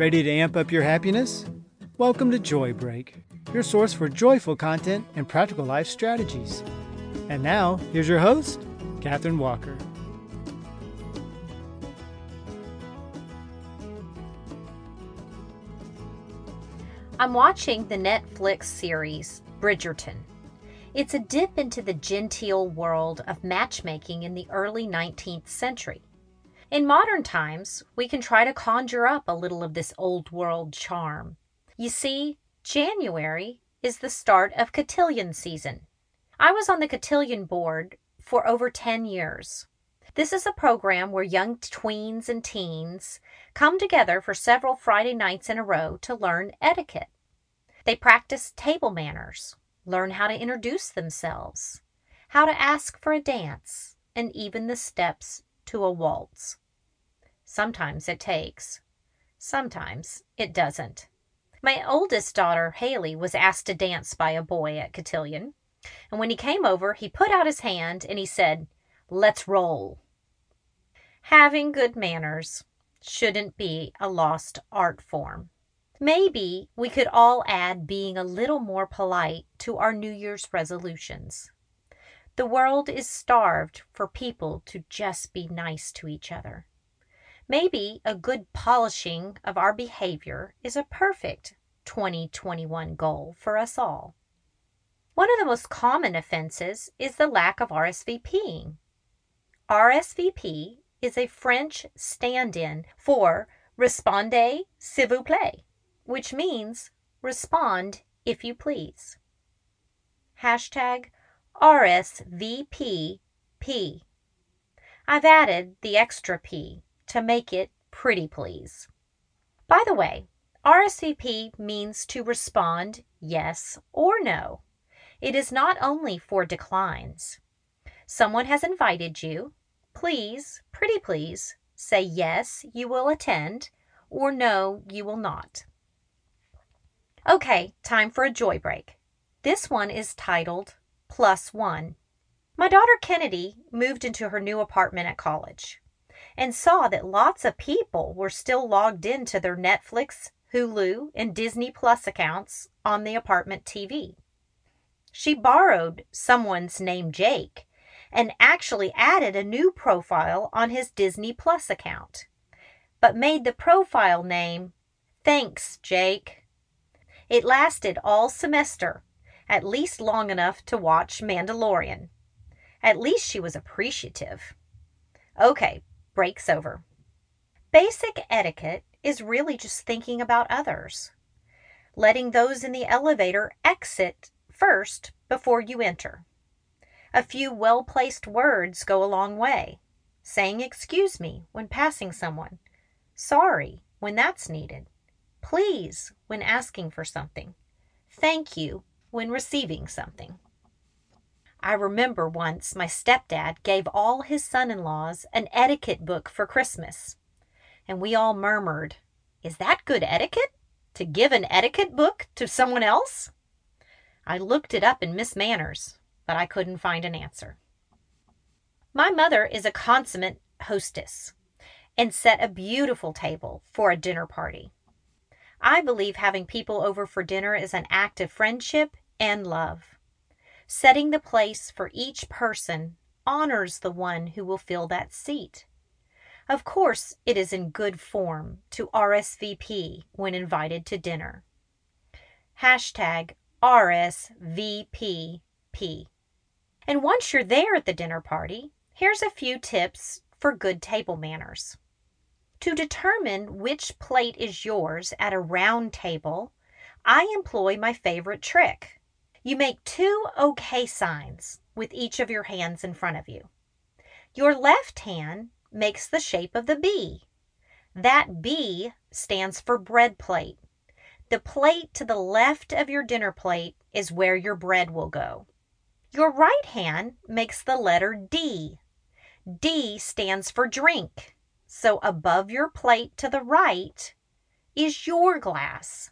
Ready to amp up your happiness? Welcome to Joy Break, your source for joyful content and practical life strategies. And now, here's your host, Katherine Walker. I'm watching the Netflix series Bridgerton. It's a dip into the genteel world of matchmaking in the early 19th century. In modern times, we can try to conjure up a little of this old world charm. You see, January is the start of cotillion season. I was on the cotillion board for over 10 years. This is a program where young tweens and teens come together for several Friday nights in a row to learn etiquette. They practice table manners, learn how to introduce themselves, how to ask for a dance, and even the steps to a waltz. Sometimes it takes. Sometimes it doesn't. My oldest daughter, Haley, was asked to dance by a boy at Cotillion. And when he came over, he put out his hand and he said, Let's roll. Having good manners shouldn't be a lost art form. Maybe we could all add being a little more polite to our New Year's resolutions. The world is starved for people to just be nice to each other. Maybe a good polishing of our behavior is a perfect 2021 goal for us all. One of the most common offenses is the lack of RSVPing. RSVP is a French stand in for Respondez s'il vous plaît, which means respond if you please. Hashtag RSVPP. I've added the extra P to make it pretty please. By the way, RSVP means to respond yes or no. It is not only for declines. Someone has invited you. Please, pretty please, say yes, you will attend, or no, you will not. Okay, time for a joy break. This one is titled Plus One. My daughter Kennedy moved into her new apartment at college and saw that lots of people were still logged into their Netflix, Hulu, and Disney Plus accounts on the apartment TV. She borrowed someone's name Jake and actually added a new profile on his Disney Plus account, but made the profile name Thanks, Jake. It lasted all semester, at least long enough to watch Mandalorian. At least she was appreciative. Okay, break's over. Basic etiquette is really just thinking about others, letting those in the elevator exit first before you enter. A few well placed words go a long way. Saying excuse me when passing someone, sorry when that's needed, please when asking for something, thank you when receiving something. I remember once my stepdad gave all his son in laws an etiquette book for Christmas, and we all murmured, Is that good etiquette? To give an etiquette book to someone else? I looked it up in Miss Manners, but I couldn't find an answer. My mother is a consummate hostess and set a beautiful table for a dinner party. I believe having people over for dinner is an act of friendship and love. Setting the place for each person honors the one who will fill that seat. Of course, it is in good form to RSVP when invited to dinner. Hashtag RSVPP. And once you're there at the dinner party, here's a few tips for good table manners. To determine which plate is yours at a round table, I employ my favorite trick. You make two OK signs with each of your hands in front of you. Your left hand makes the shape of the B. That B stands for bread plate. The plate to the left of your dinner plate is where your bread will go. Your right hand makes the letter D. D stands for drink. So above your plate to the right is your glass.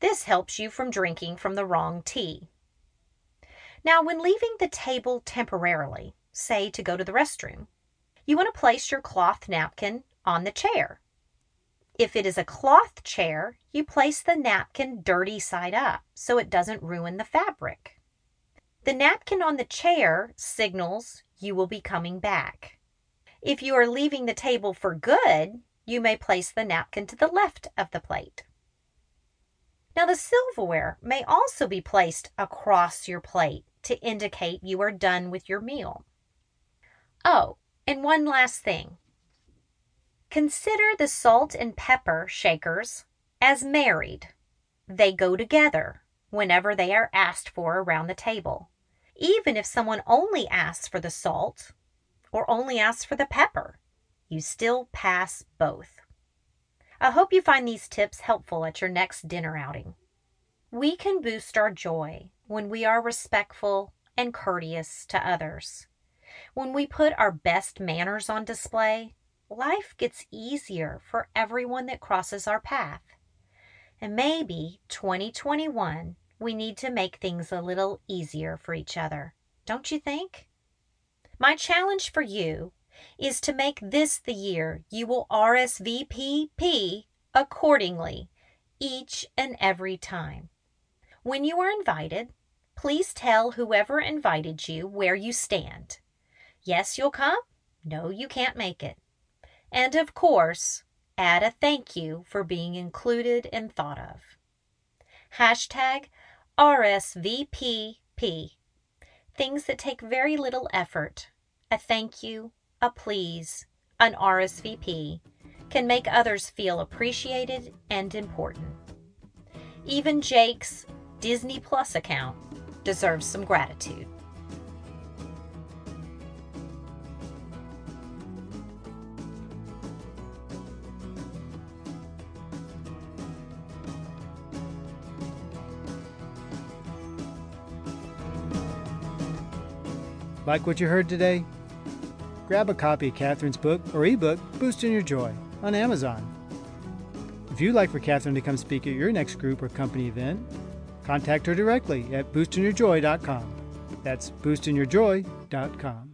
This helps you from drinking from the wrong tea. Now, when leaving the table temporarily, say to go to the restroom, you want to place your cloth napkin on the chair. If it is a cloth chair, you place the napkin dirty side up so it doesn't ruin the fabric. The napkin on the chair signals you will be coming back. If you are leaving the table for good, you may place the napkin to the left of the plate. Now, the silverware may also be placed across your plate to indicate you are done with your meal. Oh, and one last thing. Consider the salt and pepper shakers as married. They go together whenever they are asked for around the table, even if someone only asks for the salt or only asks for the pepper. You still pass both. I hope you find these tips helpful at your next dinner outing. We can boost our joy when we are respectful and courteous to others. When we put our best manners on display, life gets easier for everyone that crosses our path. And maybe 2021, we need to make things a little easier for each other, don't you think? My challenge for you is to make this the year you will RSVP accordingly each and every time. When you are invited, please tell whoever invited you where you stand. Yes, you'll come? No, you can't make it. And of course, add a thank you for being included and thought of. Hashtag RSVPP. Things that take very little effort. A thank you, a please, an RSVP can make others feel appreciated and important. Even Jake's Disney Plus account deserves some gratitude. Like what you heard today? Grab a copy of Catherine's book or ebook, Boosting Your Joy, on Amazon. If you'd like for Catherine to come speak at your next group or company event, contact her directly at boostingyourjoy.com. That's boostingyourjoy.com.